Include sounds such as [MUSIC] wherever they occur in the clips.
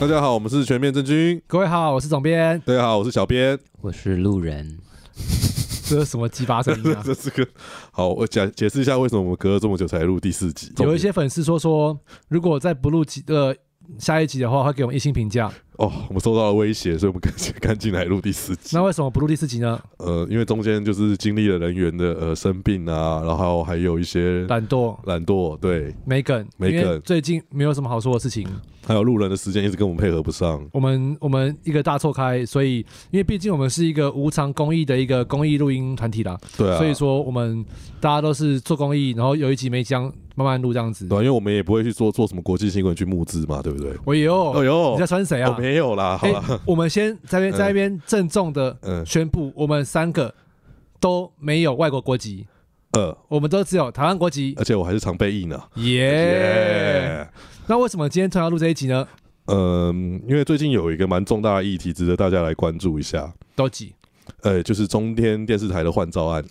大家好，我们是全面正军。各位好，我是总编。大家好，我是小编。我是路人。[LAUGHS] 这是什么鸡巴声音啊？[LAUGHS] 这是个好，我解解释一下为什么我们隔了这么久才录第四集。有一些粉丝说说，如果再不录几呃下一集的话，会给我们一星评价。哦，我们受到了威胁，所以我们赶紧赶紧来录第四集。那为什么不录第四集呢？呃，因为中间就是经历了人员的呃生病啊，然后还有一些懒惰，懒惰，对，没梗，没梗最近没有什么好说的事情。还有路人的时间一直跟我们配合不上。我们我们一个大错开，所以因为毕竟我们是一个无偿公益的一个公益录音团体啦，对啊，所以说我们大家都是做公益，然后有一集没讲，慢慢录这样子。对啊，因为我们也不会去做做什么国际新闻去募资嘛，对不对？我有，哦哟，你在穿谁啊？我没有啦，好哎了，我们先在那边在那边郑重的嗯宣布，我们三个都没有外国国籍，呃，我们都只有台湾国籍。而且我还是常备役呢。耶、耶那为什么今天突然要录这一集呢？嗯，因为最近有一个蛮重大的议题，值得大家来关注一下。都几呃，就是中天电视台的换照案。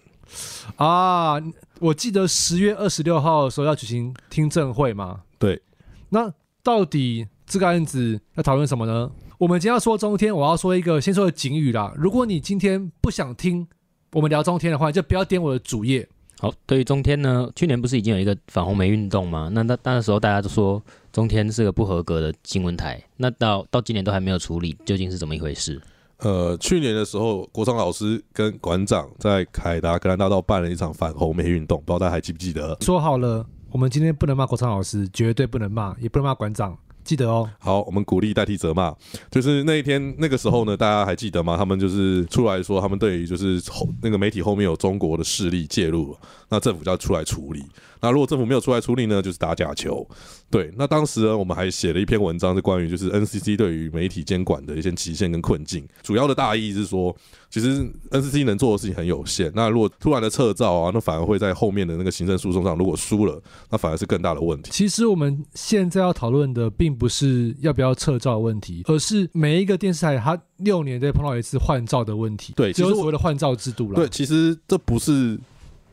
啊？我记得十月二十六号的时候要举行听证会嘛。对。那到底这个案子要讨论什么呢？我们今天要说中天，我要说一个先说的警语啦。如果你今天不想听我们聊中天的话，就不要点我的主页。好，对于中天呢，去年不是已经有一个反红梅运动吗？那那那时候大家都说中天是个不合格的新闻台，那到到今年都还没有处理，究竟是怎么一回事？呃，去年的时候，国昌老师跟馆长在凯达格兰大道办了一场反红梅运动，不知道大家还记不记得？说好了，我们今天不能骂国昌老师，绝对不能骂，也不能骂馆长，记得哦。好，我们鼓励代替责骂。就是那一天那个时候呢，大家还记得吗？他们就是出来说，他们对于就是后那个媒体后面有中国的势力介入，那政府就要出来处理。那如果政府没有出来处理呢，就是打假球。对，那当时呢，我们还写了一篇文章，是关于就是 NCC 对于媒体监管的一些期限跟困境。主要的大意是说，其实 NCC 能做的事情很有限。那如果突然的撤照啊，那反而会在后面的那个行政诉讼上，如果输了，那反而是更大的问题。其实我们现在要讨论的，并不是要不要撤照的问题，而是每一个电视台它六年都会碰到一次换照的问题。对其实我只有所谓的换照制度了。对，，其实这不是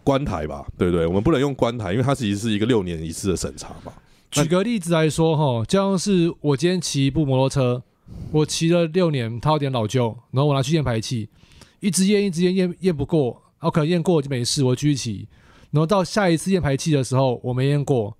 关台吧？对不对？我们不能用关台，因为它其实是一个六年一次的审查嘛。举个例子来说，哈，就像是我今天骑一部摩托车，我骑了六年，它有点老旧，然后我拿去验排气，一直验一直验验验不过，然后可能验过就没事，我继续骑，然后到下一次验排气的时候我没验过，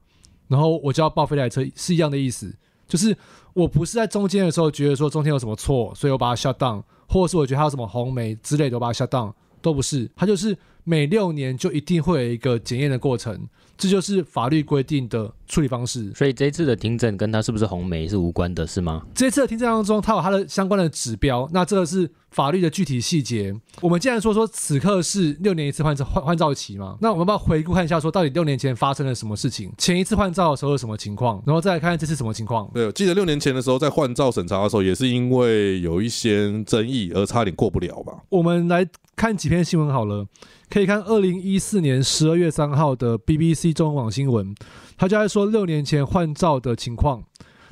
然后我就要报废台车，是一样的意思，就是我不是在中间的时候觉得说中间有什么错，所以我把它 shut down，或者是我觉得它有什么红梅之类的，我把它 shut down，都不是，它就是每六年就一定会有一个检验的过程，这就是法律规定的处理方式。所以这一次的听证跟他是不是红梅是无关的，是吗？这次的听证当中，它有它的相关的指标，那这个是法律的具体细节。我们既然说说此刻是六年一次换照换换照期嘛，那我们要不要回顾看一下，说到底六年前发生了什么事情？前一次换照的时候有什么情况，然后再来看看这次什么情况？对，我记得六年前的时候，在换照审查的时候，也是因为有一些争议而差点过不了吧？我们来看几篇新闻好了，可以看二零一四年十二月三号的 BBC 中文网新闻，他就在说六年前换照的情况。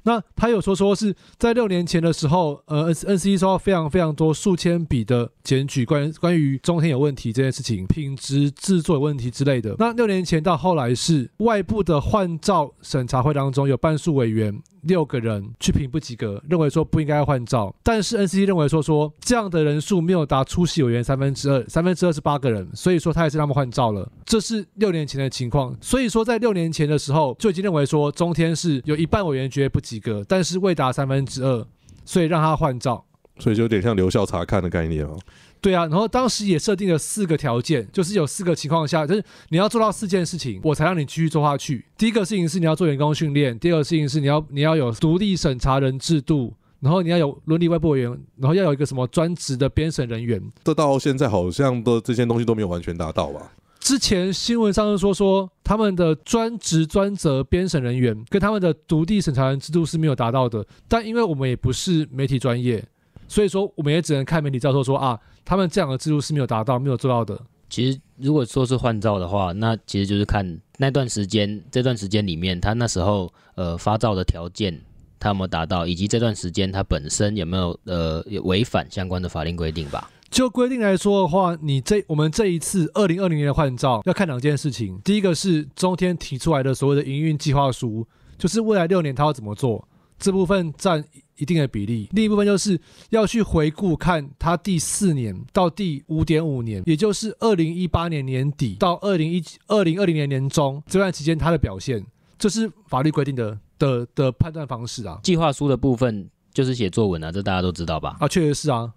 那他有说说是在六年前的时候，呃，N N C 收到非常非常多数千笔的检举，关于关于中天有问题这件事情，品质制作有问题之类的。那六年前到后来是外部的换照审查会当中有半数委员六个人去评不及格，认为说不应该换照，但是 NCC 认为说说这样的人数没有达出席委员三分之二，三分之二是八个人，所以说他也是让他们换照了，这是六年前的情况。所以说在六年前的时候就已经认为说中天是有一半委员觉得不及格，但是未达三分之二，所以让他换照。所以就有点像留校查看的概念哦。对啊，然后当时也设定了四个条件，就是有四个情况下，就是你要做到四件事情，我才让你继续做下去。第一个事情是你要做员工训练，第二个事情是你要你要有独立审查人制度，然后你要有伦理外部委员，然后要有一个什么专职的编审人员。这到现在好像都这些东西都没有完全达到吧？之前新闻上是说说他们的专职专责编审人员跟他们的独立审查人制度是没有达到的，但因为我们也不是媒体专业，所以说我们也只能看媒体照说说啊，他们这样的制度是没有达到、没有做到的。其实如果说是换照的话，那其实就是看那段时间，这段时间里面他那时候呃发照的条件他有没有达到，以及这段时间他本身有没有呃违反相关的法令规定吧。就规定来说的话，你这我们这一次二零二零年的换照要看两件事情，第一个是中天提出来的所谓的营运计划书，就是未来六年他要怎么做，这部分占一定的比例，另一部分就是要去回顾看他第四年到第五点五年，也就是二零一八年年底到二零一二零二零年年中这段期间他的表现，这是法律规定的的的判断方式啊。计划书的部分就是写作文啊，这大家都知道吧？啊，确实是啊。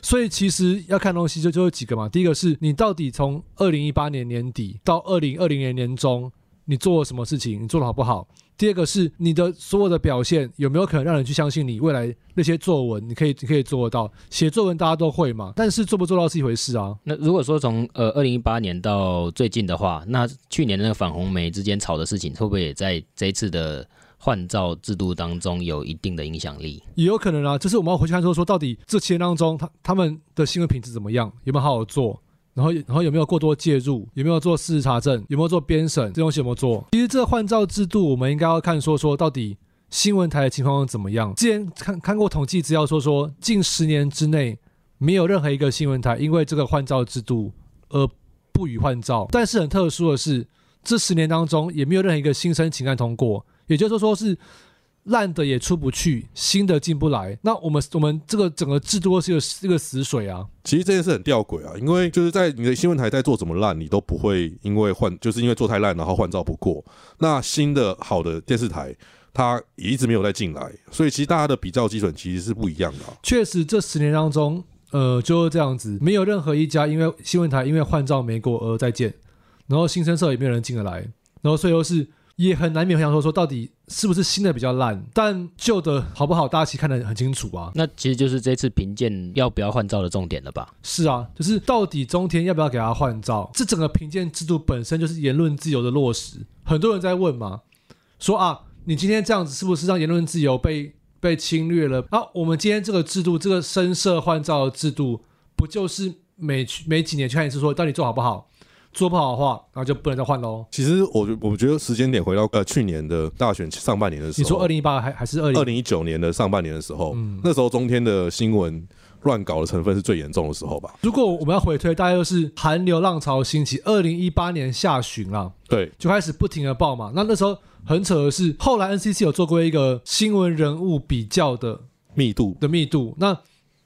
所以其实要看东西就就有几个嘛。第一个是你到底从二零一八年年底到二零二零年年中，你做了什么事情，你做的好不好？第二个是你的所有的表现有没有可能让人去相信你未来那些作文，你可以你可以做得到。写作文大家都会嘛，但是做不做到是一回事啊。那如果说从呃二零一八年到最近的话，那去年的那个反红梅之间吵的事情，会不会也在这一次的换照制度当中有一定的影响力？也有可能啊，就是我们要回去看说说到底这期间当中，他他们的新闻品质怎么样，有没有好好做。然后，然后有没有过多介入？有没有做事实查证？有没有做编审？这东西有没有做？其实这个换照制度，我们应该要看说说到底新闻台的情况怎么样。之前看看过统计资料说说，近十年之内没有任何一个新闻台因为这个换照制度而不予换照。但是很特殊的是，这十年当中也没有任何一个新生请案通过，也就是说是。烂的也出不去，新的进不来，那我们我们这个整个制度是一个一个死水啊。其实这件事很吊诡啊，因为就是在你的新闻台在做怎么烂，你都不会因为换，就是因为做太烂然后换照不过。那新的好的电视台，它也一直没有再进来，所以其实大家的比较基准其实是不一样的。确实，这十年当中，呃，就是这样子，没有任何一家因为新闻台因为换照没过而再见，然后新生社也没有人进得来，然后所以又是。也很难免想说说到底是不是新的比较烂，但旧的好不好，大家其实看得很清楚啊。那其实就是这次评鉴要不要换照的重点了吧？是啊，就是到底中天要不要给他换照？这整个评鉴制度本身就是言论自由的落实。很多人在问嘛，说啊，你今天这样子是不是让言论自由被被侵略了？啊，我们今天这个制度，这个深色换照的制度，不就是每每几年去看一次，说到底做好不好？做不好的话，然后就不能再换喽。其实我我们觉得时间点回到呃去年的大选上半年的时候，你说二零一八还还是二二零一九年的上半年的时候，嗯那时候中天的新闻乱搞的成分是最严重的时候吧？如果我们要回推，大概就是韩流浪潮兴起，二零一八年下旬啦，对，就开始不停的爆嘛。那那时候很扯的是，后来 NCC 有做过一个新闻人物比较的密度的密度，那。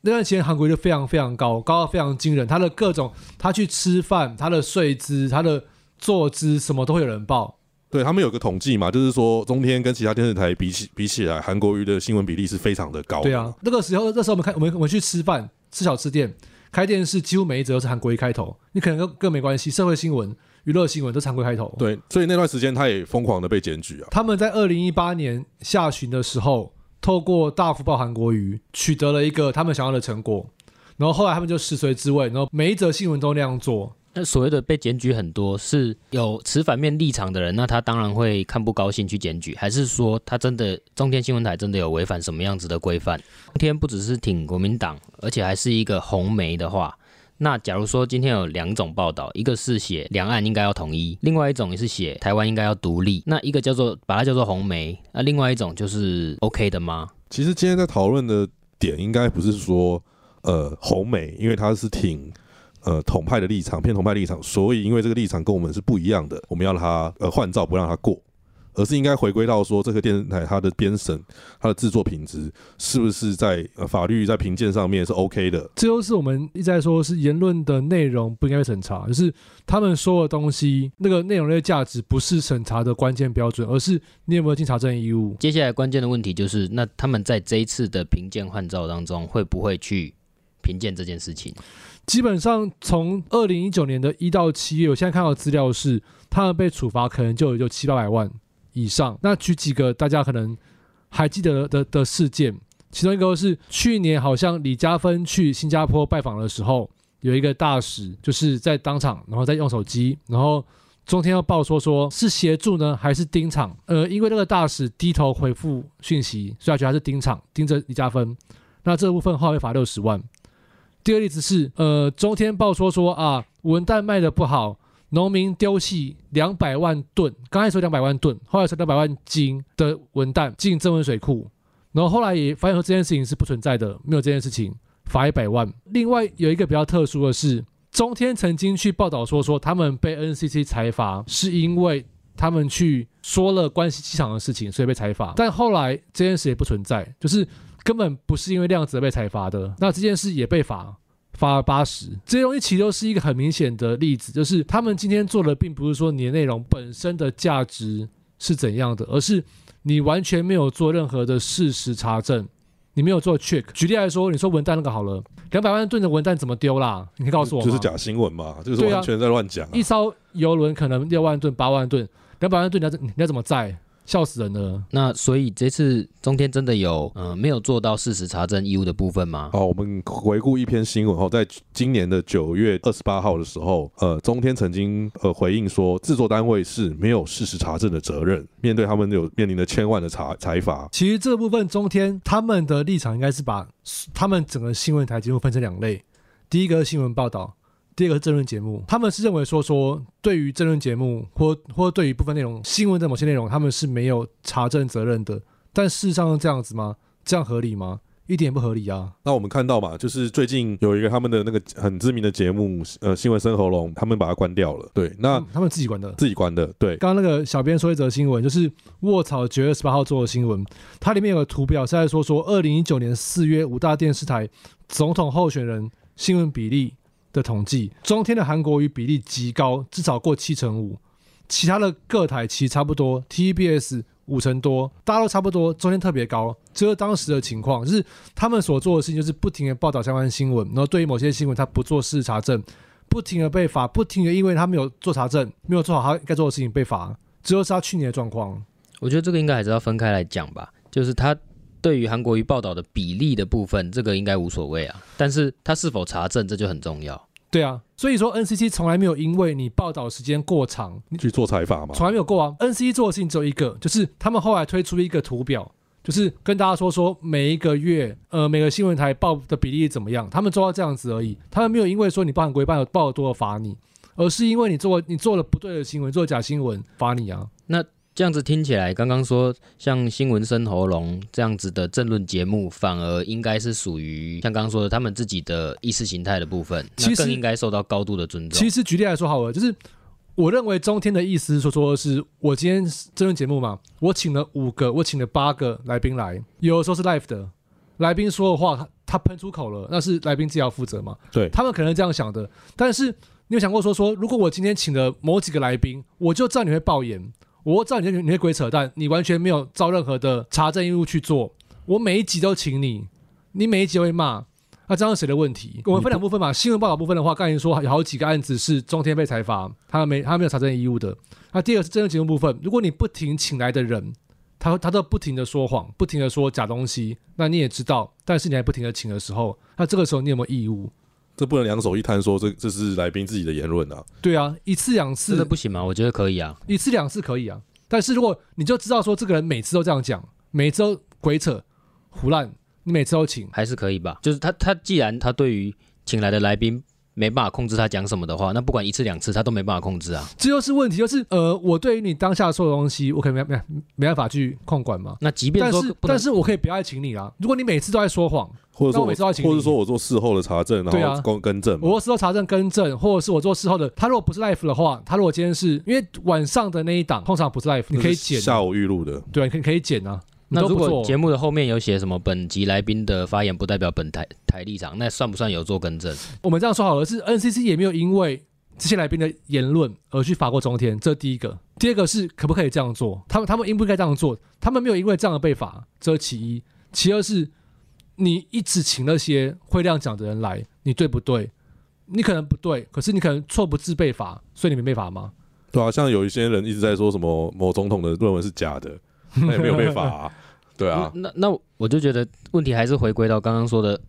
那段时间韩国就非常非常高，高到非常惊人。他的各种，他去吃饭，他的睡姿，他的坐姿，什么都会有人报。对他们有个统计嘛，就是说中天跟其他电视台比起比起来，韩国瑜的新闻比例是非常的高。对啊，那个时候那时候我们看我们我们去吃饭，吃小吃店，开电视几乎每一则都是韩国瑜开头。你可能跟更没关系，社会新闻、娱乐新闻都是韩国开头。对，所以那段时间他也疯狂的被检举啊。他们在二零一八年下旬的时候。透过大福报韩国瑜取得了一个他们想要的成果，然后后来他们就食髓知味，然后每一则新闻都那样做。那所谓的被检举很多是有持反面立场的人，那他当然会看不高兴去检举，还是说他真的中天新闻台真的有违反什么样子的规范？中天不只是挺国民党，而且还是一个红媒的话。那假如说今天有两种报道，一个是写两岸应该要统一，另外一种也是写台湾应该要独立，那一个叫做把它叫做红梅，那另外一种就是 OK 的吗？其实今天在讨论的点应该不是说呃红梅，因为它是挺呃统派的立场，偏统派立场，所以因为这个立场跟我们是不一样的，我们要让它呃换照不让它过。而是应该回归到说，这个电视台它的编审、它的制作品质是不是在呃法律在评鉴上面是 OK 的？这就是我们一直在说，是言论的内容不应该被审查，就是他们说的东西那个内容类价值不是审查的关键标准，而是你有没有尽查证义务。接下来关键的问题就是，那他们在这一次的评鉴换照当中，会不会去评鉴这件事情？基本上从二零一九年的一到七月，我现在看到资料是，他们被处罚可能就有七八百万。以上，那举几个大家可能还记得的的事件，其中一个是去年好像李嘉芬去新加坡拜访的时候，有一个大使就是在当场，然后在用手机，然后中天要报说说是协助呢还是盯场，呃，因为那个大使低头回复讯息，所以他觉得他是盯场盯着李嘉芬，那这部分话会罚六十万。第二个例子是，呃，中天报说说啊文旦卖的不好。农民丢弃两百万吨，刚才说两百万吨，后来说两百万斤的文旦进增温水库，然后后来也发现说这件事情是不存在的，没有这件事情，罚一百万。另外有一个比较特殊的是，中天曾经去报道说说他们被 NCC 裁罚，是因为他们去说了关系机场的事情，所以被裁罚。但后来这件事也不存在，就是根本不是因为量子被裁罚的。那这件事也被罚。罚了八十，这些东西其实都是一个很明显的例子，就是他们今天做的并不是说你的内容本身的价值是怎样的，而是你完全没有做任何的事实查证，你没有做 check。举例来说，你说文旦那个好了，两百万吨的文旦怎么丢啦？你可以告诉我吗？就是假新闻嘛，就是完全在乱讲啊、一艘游轮可能六万吨、八万吨，两百万吨你要怎你要怎么载？笑死人了。那所以这次中天真的有呃没有做到事实查证义务的部分吗？好，我们回顾一篇新闻后，在今年的九月二十八号的时候，呃，中天曾经呃回应说，制作单位是没有事实查证的责任，面对他们有面临的千万的查财罚。其实这部分中天他们的立场应该是把他们整个新闻台节目分成两类，第一个是新闻报道，第二个是政论节目。他们是认为说说对于政论节目或或对于部分内容新闻的某些内容，他们是没有查证责任的。但事实上是这样子吗？这样合理吗？一点也不合理啊！那我们看到嘛，就是最近有一个他们的那个很知名的节目，呃，新闻生喉咙，他们把它关掉了。对，那他们他们自己关的。自己关的，对，刚刚那个小编说一则新闻，就是卧槽九月十八号做的新闻，它里面有个图表是在说说二零一九年四月五大电视台总统候选人新闻比例的统计，中天的韩国语比例极高，至少过七成五，其他的各台其实差不多，TBS 五成多，大家都差不多，中天特别高，这是当时的情况，就是他们所做的事情就是不停的报道相关新闻，然后对于某些新闻他不做事实查证，不停的被罚，不停的因为他没有做查证，没有做好他该做的事情被罚，这就是他去年的状况。我觉得这个应该还是要分开来讲吧，就是他对于韩国瑜报道的比例的部分，这个应该无所谓啊，但是他是否查证这就很重要。对啊，所以说 NCC 从来没有因为你报道时间过长，你去做采访嘛。从来没有过啊。NCC 做的事情只有一个，就是他们后来推出一个图表，就是跟大家说说每一个月，呃，每个新闻台报的比例怎么样，他们做到这样子而已。他们没有因为说你报很规报报的多而罚你，而是因为你做你做了不对的新闻，做假新闻罚你啊。这样子听起来，刚刚说像新闻生喉咙这样子的政论节目，反而应该是属于像刚刚说的他们自己的意识形态的部分，其实那更应该受到高度的尊重。其实举例来说好了，就是我认为中天的意思是说，说的是我今天政论节目嘛，我请了五个，我请了八个来宾来，有的时候是 live 的，来宾说的话他他喷出口了，那是来宾自己要负责嘛，对他们可能这样想的。但是你有想过说说，如果我今天请了某几个来宾，我就知道你会爆言，我知道你会你会鬼扯淡，你完全没有照任何的查证义务去做，我每一集都请你，你每一集会骂。那这样是谁的问题？我们分两部分嘛。新闻报道部分的话，刚才说有好几个案子是中天被裁罚，他没他没有查证义务的。那第二个是真人节目部分，如果你不停请来的人，他他都不停的说谎，不停的说假东西，那你也知道，但是你还不停的请的时候，那这个时候你有没有义务？这不能两手一摊说这这是来宾自己的言论啊。对啊，一次两真次的不行吗？我觉得可以啊。一次两次可以啊，但是如果你就知道说这个人每次都这样讲，每次都鬼扯胡乱，你每次都请，还是可以吧。就是他他既然他对于请来的来宾没办法控制他讲什么的话，那不管一次两次他都没办法控制啊。这就是问题，就是呃，我对于你当下说的东西，我可能没没没办法去控管嘛。那即便但是说但是我可以不要再请你啦。如果你每次都在说谎，或者说那我每次都要请你或者说我做事后的查证，对啊然后更更正嘛。我事后查证更正，或者是我做事后的，他如果不是 live 的话，他如果今天是因为晚上的那一档通常不是 live，你可以剪啊，下午预录的，对，可以可以剪啊。你那如果节目的后面有写什么本集来宾的发言不代表本台台立场，那算不算有做更正？我们这样说好了，是 NCC 也没有因为这些来宾的言论而去罚过中天，这是第一个。第二个是可不可以这样做？他们他们应不应该这样做？他们没有因为这样而被罚，这是其一。其二是，你一直请那些会这样讲的人来，你对不对？你可能不对，可是你可能错不自被罚，所以你没被罚吗？对啊，像有一些人一直在说什么某总统的论文是假的，那也没有被罚啊。[LAUGHS] 对啊，那那我就觉得问题还是回归到刚刚说的，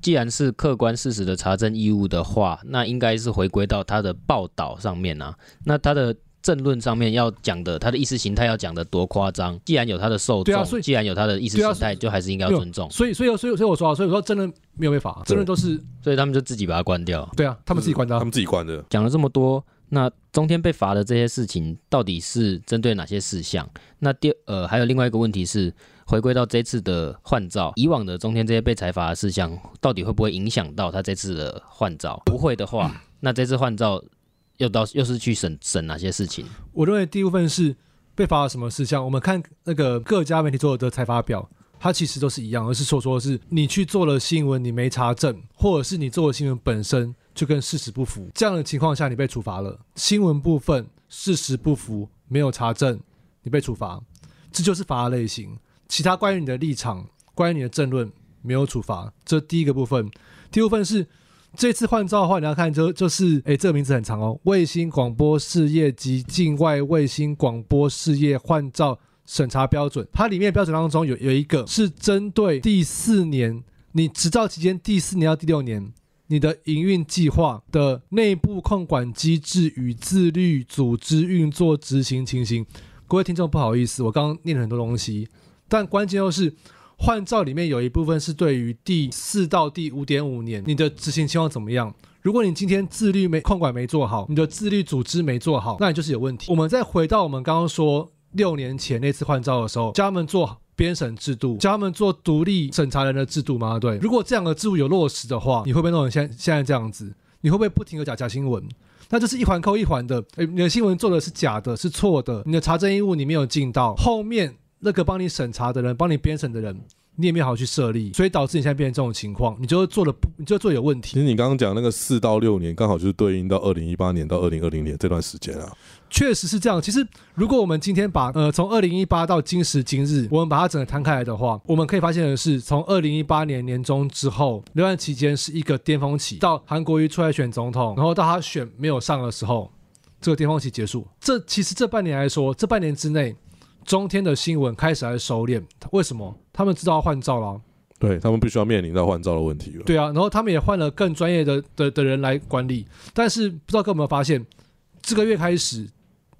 既然是客观事实的查证义务的话，那应该是回归到他的报道上面啊。那他的政论上面要讲的，他的意识形态要讲的多夸张？既然有他的受众，对啊所以既然有他的意识形态，就还是应该要尊重。所以所以所以所以我说啊，所以我说真的没有被罚，真的都是所以他们就自己把它关掉。对啊，他们自己关的啊。他们自己关的。讲了这么多，那中天被罚的这些事情，到底是针对哪些事项？那第呃，还有另外一个问题是，回归到这次的换照，以往的中天这些被裁罚的事项，到底会不会影响到他这次的换照？不会的话，那这次换照又到又是去审审哪些事情？我认为第一部分是被罚了什么事项。我们看那个各家媒体做的财发表，它其实都是一样，而是说说是你去做了新闻，你没查证，或者是你做的新闻本身就跟事实不符，这样的情况下你被处罚了。新闻部分事实不符，没有查证，你被处罚，这就是罚的类型。其他关于你的立场、关于你的政论没有处罚，这第一个部分。第二部分是这次换照的话，你要看就就是，诶，这个名字很长哦，卫星广播事业及境外卫星广播事业换照。审查标准，它里面标准当中有有一个是针对第四年，你执照期间第四年到第六年，你的营运计划的内部控管机制与自律组织运作执行情形。各位听众，不好意思，我刚刚念了很多东西，但关键又是换照里面有一部分是对于第四到第五点五年你的执行情况怎么样。如果你今天自律没控管没做好，你的自律组织没做好，那你就是有问题。我们再回到我们刚刚说。六年前那次换照的时候，叫他们做编审制度，教他们做独立审查人的制度吗？对，如果这两个制度有落实的话，你会不会弄成现现在这样子？你会不会不停的假假新闻？那就是一环扣一环的，诶，你的新闻做的是假的，是错的，你的查证义务你没有尽到，后面那个帮你审查的人，帮你编审的人。你也没有好好去设立，所以导致你现在变成这种情况，你就做的不，你就做有问题。其实你刚刚讲那个四到六年，刚好就是对应到二零一八年到二零二零年这段时间啊。确实是这样。其实如果我们今天把呃从二零一八到今时今日，我们把它整个摊开来的话，我们可以发现的是，从二零一八年年中之后，那段期间是一个巅峰期，到韩国瑜出来选总统，然后到他选没有上的时候，这个巅峰期结束。这其实这半年来说，这半年之内。中天的新闻开始来收敛，为什么？他们知道要换照了，对他们必须要面临到换照的问题了。对啊，然后他们也换了更专业的的的人来管理，但是不知道各位有没有发现，这个月开始，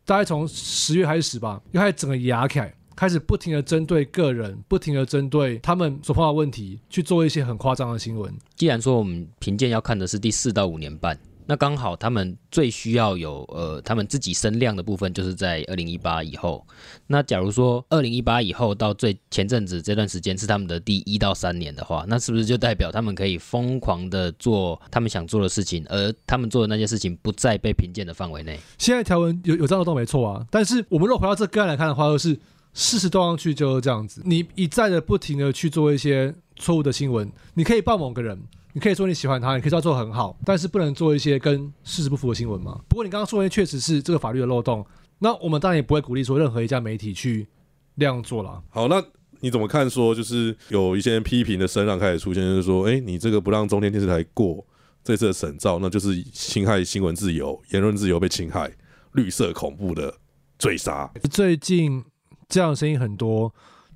大概从十月开始吧，又开始整个牙凯，开始不停的针对个人，不停的针对他们所碰到的问题去做一些很夸张的新闻。既然说我们评鉴要看的是第四到五年半。那刚好，他们最需要有呃，他们自己声量的部分，就是在二零一八以后。那假如说二零一八以后到最前阵子这段时间是他们的第一到三年的话，那是不是就代表他们可以疯狂的做他们想做的事情，而他们做的那些事情不在被评鉴的范围内？现在条文有有这样的都没错啊，但是我们如果回到这个案来看的话，就是事实端上去就是这样子，你一再的不停的去做一些错误的新闻，你可以报某个人。你可以说你喜欢他，你可以说做很好，但是不能做一些跟事实不符的新闻嘛。不过你刚刚说的确实是这个法律的漏洞，那我们当然也不会鼓励说任何一家媒体去那样做了。好，那你怎么看？说就是有一些批评的声浪开始出现，就是说，哎，你这个不让中天电视台过这次的审照，那就是侵害新闻自由、言论自由被侵害，绿色恐怖的追杀。最近这样的声音很多。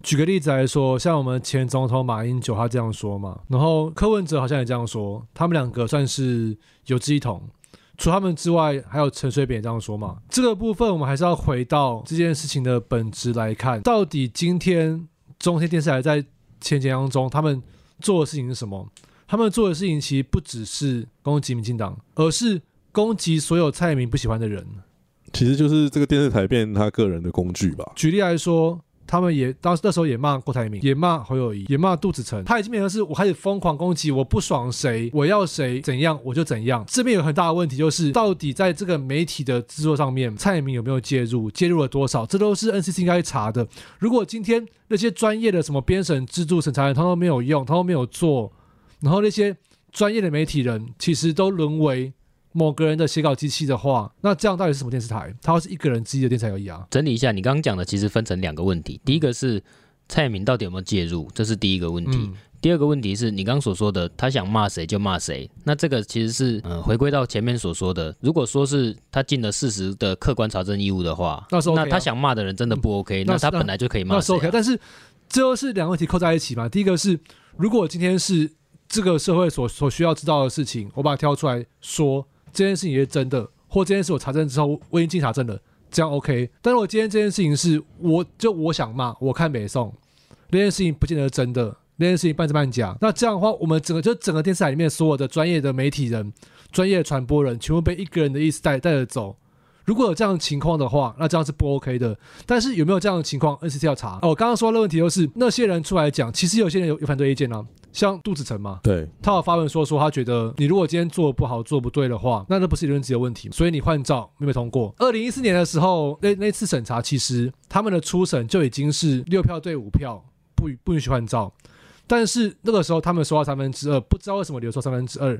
举个例子来说，像我们前总统马英九他这样说嘛，然后柯文哲好像也这样说，他们两个算是有志一同。除他们之外，还有陈水扁这样说嘛。这个部分我们还是要回到这件事情的本质来看，到底今天中天电视台在前节当中他们做的事情是什么？他们做的事情其实不只是攻击民进党，而是攻击所有蔡明不喜欢的人。其实就是这个电视台变他个人的工具吧。举例来说。他们也当时那时候也骂郭台铭，也骂侯友谊，也骂杜子成。他已经变成是我开始疯狂攻击，我不爽谁，我要谁怎样我就怎样。这边有很大的问题，就是到底在这个媒体的制作上面，蔡明有没有介入，介入了多少？这都是 NCC 应该查的。如果今天那些专业的什么编审制度审查人，他都没有用，他都没有做，然后那些专业的媒体人其实都沦为。某个人的写稿机器的话，那这样到底是什么电视台？它是一个人自己的电视台而已啊。整理一下，你刚刚讲的其实分成两个问题，第一个是蔡明到底有没有介入，这是第一个问题。第二个问题是你刚刚所说的，他想骂谁就骂谁。那这个其实是嗯，回归到前面所说的，如果说是他尽了事实的客观查证义务的话，那那他想骂的人真的不 OK，那他本来就可以骂。那是 OK，但是最后是两个问题扣在一起嘛。第一个是，如果今天是这个社会所所需要知道的事情，我把它挑出来说。这件事情也是真的，或这件事我查证之后我已经进查证了，这样 OK。但是我今天这件事情是我就我想骂，我看北宋那件事情不见得是真的，那件事情半真半假。那这样的话，我们整个就整个电视台里面所有的专业的媒体人、专业的传播人，全部被一个人的意思带带着走。如果有这样的情况的话，那这样是不 OK 的。但是有没有这样的情况，NCT 要查。哦，我刚刚说的问题就是那些人出来讲，其实有些人有有反对意见呢。像杜子成嘛，对，他有发文说说他觉得你如果今天做不好做不对的话，那那不是理论自由问题，所以你换照没有通过。二零一四年的时候，那那次审查其实他们的初审就已经是六票对五票不不允许换照，但是那个时候他们收到三分之二，不知道为什么留收三分之二，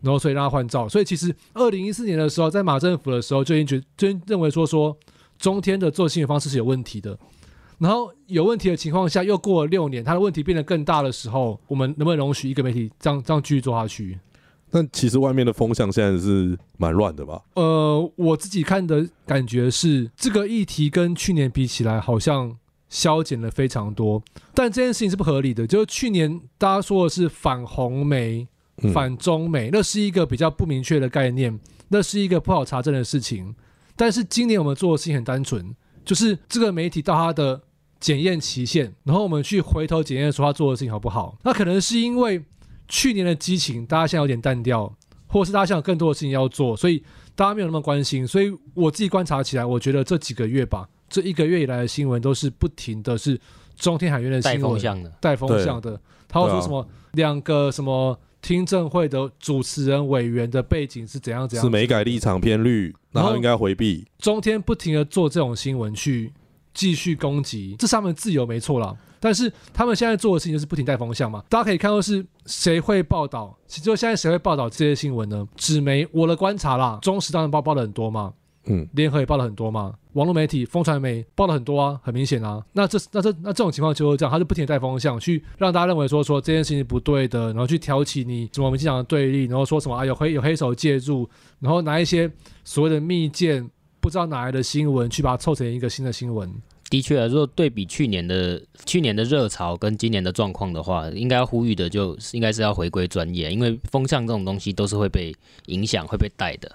然后所以让他换照。所以其实二零一四年的时候，在马政府的时候就已经觉就认为说说中天的做新闻方式是有问题的。然后有问题的情况下，又过了六年，他的问题变得更大的时候，我们能不能容许一个媒体这样这样继续做下去？但其实外面的风向现在是蛮乱的吧？呃，我自己看的感觉是，这个议题跟去年比起来，好像消减了非常多。但这件事情是不合理的，就是去年大家说的是反红媒、嗯反中媒，那是一个比较不明确的概念，那是一个不好查证的事情。但是今年我们做的事情很单纯，就是这个媒体到它的检验期限，然后我们去回头检验说他做的事情好不好。那可能是因为去年的激情，大家现在有点淡掉，或是大家现在有更多的事情要做，所以大家没有那么关心。所以我自己观察起来，我觉得这几个月吧，这一个月以来的新闻都是不停的是中天海院的新闻，带风向的，带风向的。他会说什么两个什么听证会的主持人委员的背景是怎样怎样，是美改立场偏绿，然后应该回避。中天不停的做这种新闻去继续攻击，这是他们自由没错啦。但是他们现在做的事情就是不停带风向嘛，大家可以看到是谁会报道，就现在谁会报道这些新闻呢？纸媒，我的观察啦，中时当然报报的很多嘛，嗯，联合也报了很多嘛，网络媒体、风传媒报了很多啊，很明显啊。那这那这那这种情况就是这样，他就不停的带风向，去让大家认为说说这件事情是不对的，然后去挑起你什么民进党的对立，然后说什么啊有黑有黑手介入，然后拿一些所谓的密件不知道哪来的新闻去把它凑成一个新的新闻。的确啊，如果对比去年的去年的热潮跟今年的状况的话，应该呼吁的就是应该是要回归专业，因为风向这种东西都是会被影响、会被带的。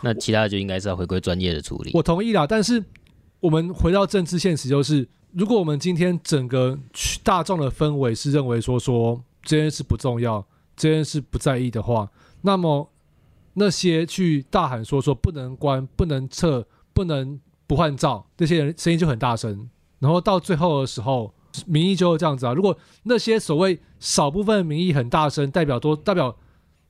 那其他的就应该是要回归专业的处理。我同意啦，但是我们回到政治现实，就是如果我们今天整个大众的氛围是认为说说这件事不重要，这件事不在意的话，那么那些去大喊说说不能关、不能撤、不能不换照，这些人声音就很大声，然后到最后的时候，民意就会这样子啊。如果那些所谓少部分民意很大声，代表多代表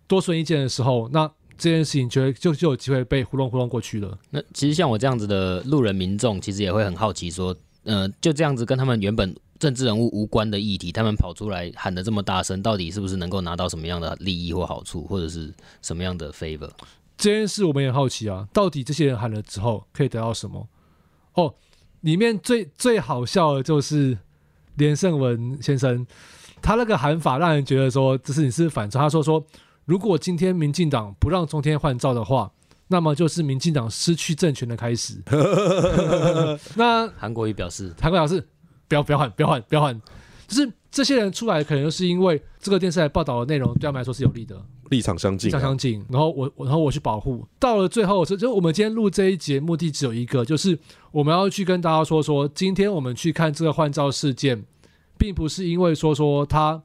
多数意见的时候，那这件事情就就就有机会被糊弄糊弄过去了。那其实像我这样子的路人民众，其实也会很好奇说，呃，就这样子跟他们原本政治人物无关的议题，他们跑出来喊的这么大声，到底是不是能够拿到什么样的利益或好处，或者是什么样的 favor？这件事我们也好奇啊，到底这些人喊了之后可以得到什么？哦，里面最最好笑的就是连胜文先生，他那个喊法让人觉得说，这是你是反串。他说说，如果今天民进党不让中天换照的话，那么就是民进党失去政权的开始。[LAUGHS] 那韩国瑜表示，韩国表示，不要不要喊，不要喊，不要喊，就是这些人出来，可能就是因为这个电视台报道的内容对他们来说是有利的。立场相近、啊，相相近，然后我然后我去保护，到了最后，就就我们今天录这一节目的只有一个，就是我们要去跟大家说说，今天我们去看这个换照事件，并不是因为说说他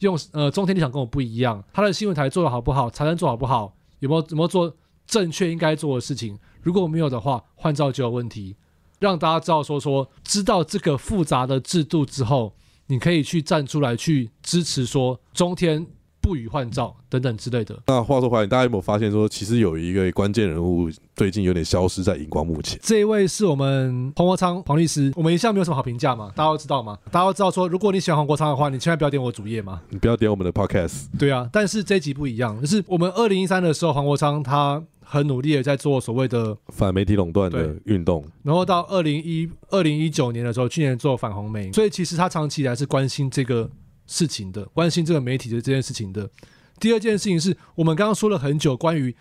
用呃中天立场跟我不一样，他的新闻台做的好不好，财政做好不好，有没有有没有做正确应该做的事情，如果没有的话，换照就有问题，让大家知道说说知道这个复杂的制度之后，你可以去站出来去支持说中天不予换照等等之类的。那话说回来，大家有没有发现说，其实有一个关键人物最近有点消失在荧光幕前？这一位是我们黄国昌黄律师，我们一向没有什么好评价嘛，大家都知道嘛，大家都知道说，如果你喜欢黄国昌的话，你千万不要点我主页嘛。你不要点我们的 podcast，对啊，但是这一集不一样，就是我们二零一三的时候，黄国昌他很努力的在做所谓的，反媒体垄断的运动。然后到二零一二零一九年的时候，去年做反红媒，所以其实他长期以来是关心这个事情的，关心这个媒体的这件事情的。第二件事情是我们刚刚说了很久关于。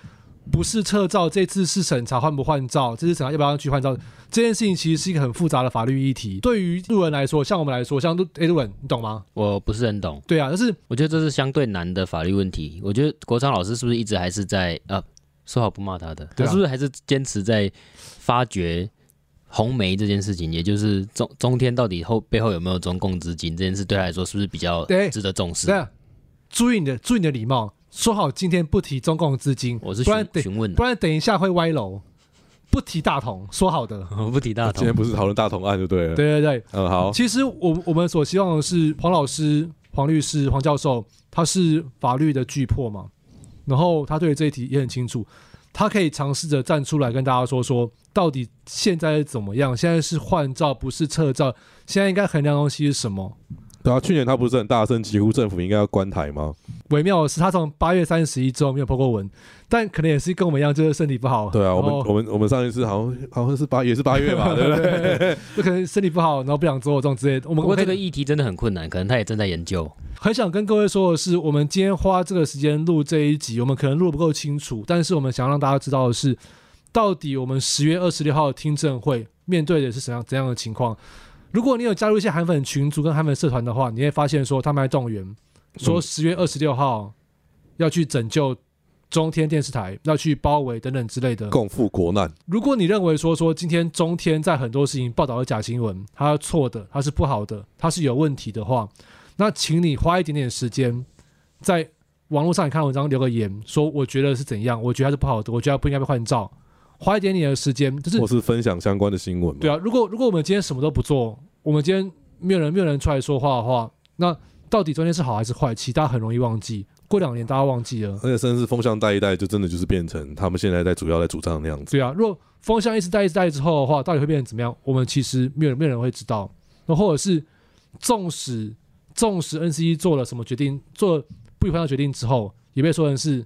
不是撤照，这次是审查换不换照，这次审查要不要去换照，这件事情其实是一个很复杂的法律议题。对于路人来说，像我们来说，像路诶路人，你懂吗？我不是很懂。对啊，但是我觉得这是相对难的法律问题。我觉得国昌老师是不是一直还是在呃，说好不骂他的，他是不是还是坚持在发掘红梅这件事情，也就是中中天到底后背后有没有中共资金这件事，对他来说是不是比较对值得重视对？啊，注意你的注意你的礼貌，说好今天不提中共资金，我是不然询询问的不，然等一下会歪楼。不提大同，说好的。我不提大同今天。不是讨论大同案就对了。对对对，嗯，好，其实我我们所希望的是黄老师、黄律师、黄教授，他是法律的巨破嘛，然后他对这一题也很清楚，他可以尝试着站出来跟大家说说，到底现在是怎么样？现在是换照不是撤照，现在应该衡量东西是什么？对啊，去年他不是很大声疾呼政府应该要关台吗？微妙的是，他从八月三十一之后没有破过文，但可能也是跟我们一样，就是身体不好。对啊，我们我们我们上一次好像好像是八也是八月吧，[LAUGHS] 对不对？就可能身体不好，然后不想做这种之类的。我们不过这个议题真的很困难，可能他也正在研究。很想跟各位说的是，我们今天花这个时间录这一集，我们可能录的不够清楚，但是我们想让大家知道的是，到底我们十月二十六号听证会面对的是怎样怎样的情况。如果你有加入一些韩粉群组跟韩粉社团的话，你会发现说他们还动员，说十月二十六号要去拯救中天电视台，要去包围等等之类的。共赴国难，如果你认为说说今天中天在很多事情报道的假新闻，它是错的，它是不好的，它是有问题的话，那请你花一点点时间在网络上你看文章留个言，说我觉得是怎样，我觉得它是不好的，我觉得它不应该被换照，花一点点的时间，就是或是分享相关的新闻。对啊，如果如果我们今天什么都不做，我们今天没有人没有人出来说话的话，那到底中间是好还是坏？其实大家很容易忘记，过两年大家忘记了。而且甚至风向带一带，就真的就是变成他们现在在主要在主张的那样子。对啊，如果风向一直带一直带之后的话，到底会变成怎么样？我们其实没有没有人会知道。那或者是纵使纵使 NCE 做了什么决定，做了不愉快的决定之后，也被说成是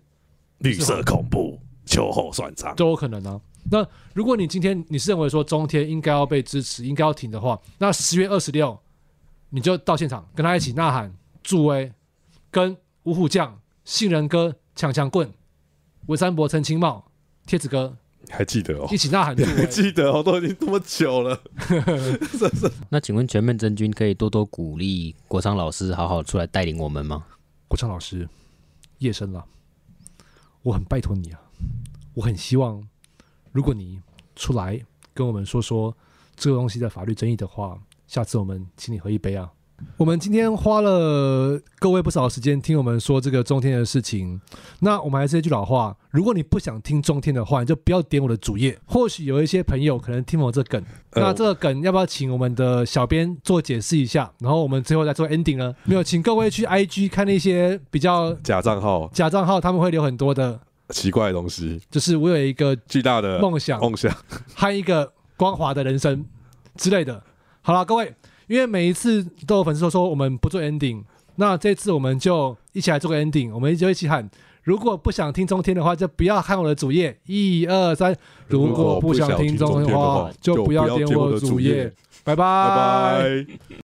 绿色恐怖，秋后算账。都有可能啊。那如果你今天你是认为说中天应该要被支持，应该要停的话，那十月二十六你就到现场跟他一起呐喊助威，跟五虎将、杏仁哥、抢抢棍、文三伯、陈清茂、贴子哥还记得哦一？起呐喊 [LAUGHS] 助威。记得哦？都已经这么久了。[LAUGHS] 那请问全面真君可以多多鼓励国昌老师好好出来带领我们吗？国昌老师，夜深了，我很拜托你啊，我很希望，如果你出来跟我们说说这个东西的法律争议的话，下次我们请你喝一杯啊。我们今天花了各位不少时间听我们说这个中天的事情，那我们还是那句老话，如果你不想听中天的话，你就不要点我的主页。或许有一些朋友可能听我这梗，呃那这个梗要不要请我们的小编做解释一下？然后我们最后再做 ending 呢？没有，请各位去 IG 看那些比较假账号，假账号，他们会留很多的。奇怪的东西，就是我有一个巨大的梦想梦想。和一个光滑的人生之类的。好了，各位，因为每一次都有粉丝都说我们不做 ending，那这次我们就一起来做个 ending，我们就一起喊。如果不想听中天的话，就不要看我的主页。一二三，如果不想听中天的话，就不要点我的主页。拜拜拜拜。